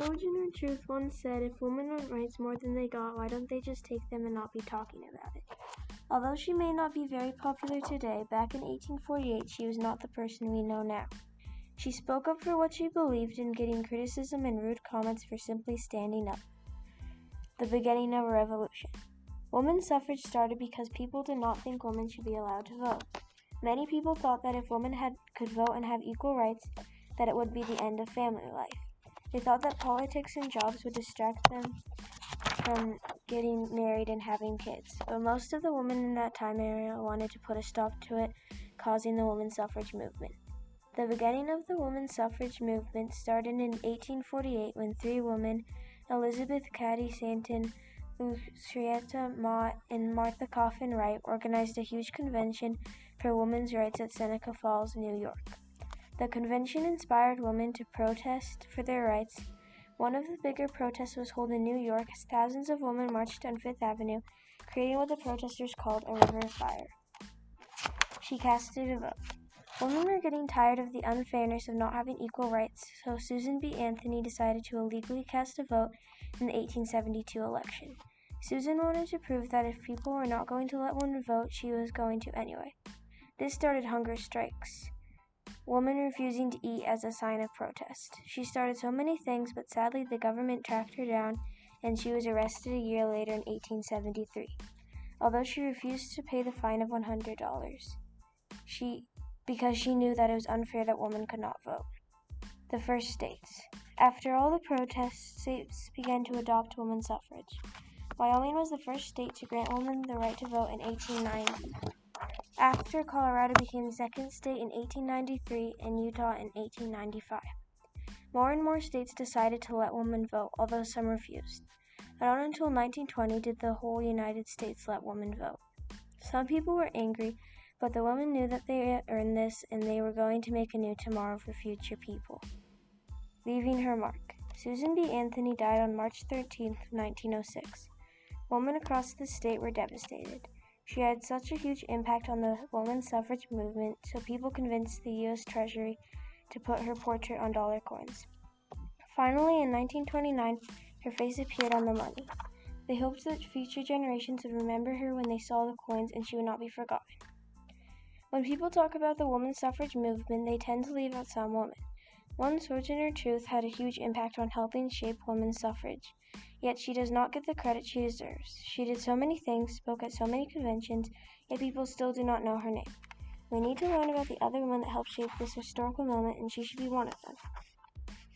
Sojourner Truth once said, if women want rights more than they got, why don't they just take them and not be talking about it? Although she may not be very popular today, back in 1848 she was not the person we know now. She spoke up for what she believed in, getting criticism and rude comments for simply standing up. The beginning of a revolution. Women's suffrage started because people did not think women should be allowed to vote. Many people thought that if women had, could vote and have equal rights, that it would be the end of family life. They thought that politics and jobs would distract them from getting married and having kids. But most of the women in that time area wanted to put a stop to it, causing the women's suffrage movement. The beginning of the women's suffrage movement started in 1848 when three women, Elizabeth Cady Stanton, Lucretia Mott, and Martha Coffin Wright, organized a huge convention for women's rights at Seneca Falls, New York. The convention inspired women to protest for their rights. One of the bigger protests was held in New York as thousands of women marched on Fifth Avenue, creating what the protesters called a river of fire. She casted a vote. Women were getting tired of the unfairness of not having equal rights, so Susan B. Anthony decided to illegally cast a vote in the 1872 election. Susan wanted to prove that if people were not going to let women vote, she was going to anyway. This started hunger strikes woman refusing to eat as a sign of protest. She started so many things, but sadly the government tracked her down and she was arrested a year later in 1873. Although she refused to pay the fine of $100, she because she knew that it was unfair that women could not vote. The first states. After all the protests, states began to adopt women's suffrage. Wyoming was the first state to grant women the right to vote in 1890 after Colorado became the second state in 1893 and Utah in 1895. More and more states decided to let women vote, although some refused. Not until 1920 did the whole United States let women vote. Some people were angry, but the women knew that they earned this and they were going to make a new tomorrow for future people. Leaving her mark. Susan B. Anthony died on March 13, 1906. Women across the state were devastated. She had such a huge impact on the women's suffrage movement, so people convinced the U.S. Treasury to put her portrait on dollar coins. Finally, in 1929, her face appeared on the money. They hoped that future generations would remember her when they saw the coins and she would not be forgotten. When people talk about the women's suffrage movement, they tend to leave out some women. One Sojourner Truth had a huge impact on helping shape women's suffrage. Yet she does not get the credit she deserves. She did so many things, spoke at so many conventions, yet people still do not know her name. We need to learn about the other women that helped shape this historical moment, and she should be one of them.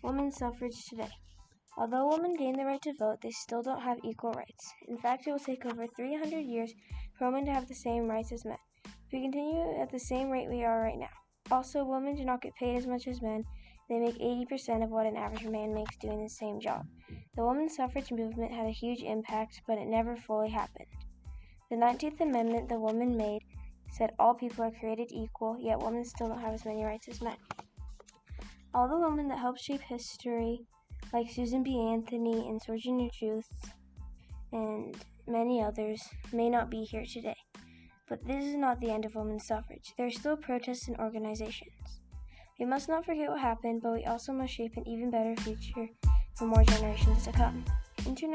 Women's suffrage today. Although women gained the right to vote, they still don't have equal rights. In fact, it will take over 300 years for women to have the same rights as men. If we continue at the same rate we are right now. Also, women do not get paid as much as men. They make 80% of what an average man makes doing the same job. The women's suffrage movement had a huge impact, but it never fully happened. The 19th Amendment the woman made said all people are created equal, yet women still don't have as many rights as men. All the women that helped shape history, like Susan B. Anthony and Sojourner Truth, and many others, may not be here today. But this is not the end of women's suffrage. There are still protests and organizations. We must not forget what happened, but we also must shape an even better future for more generations to come. Internet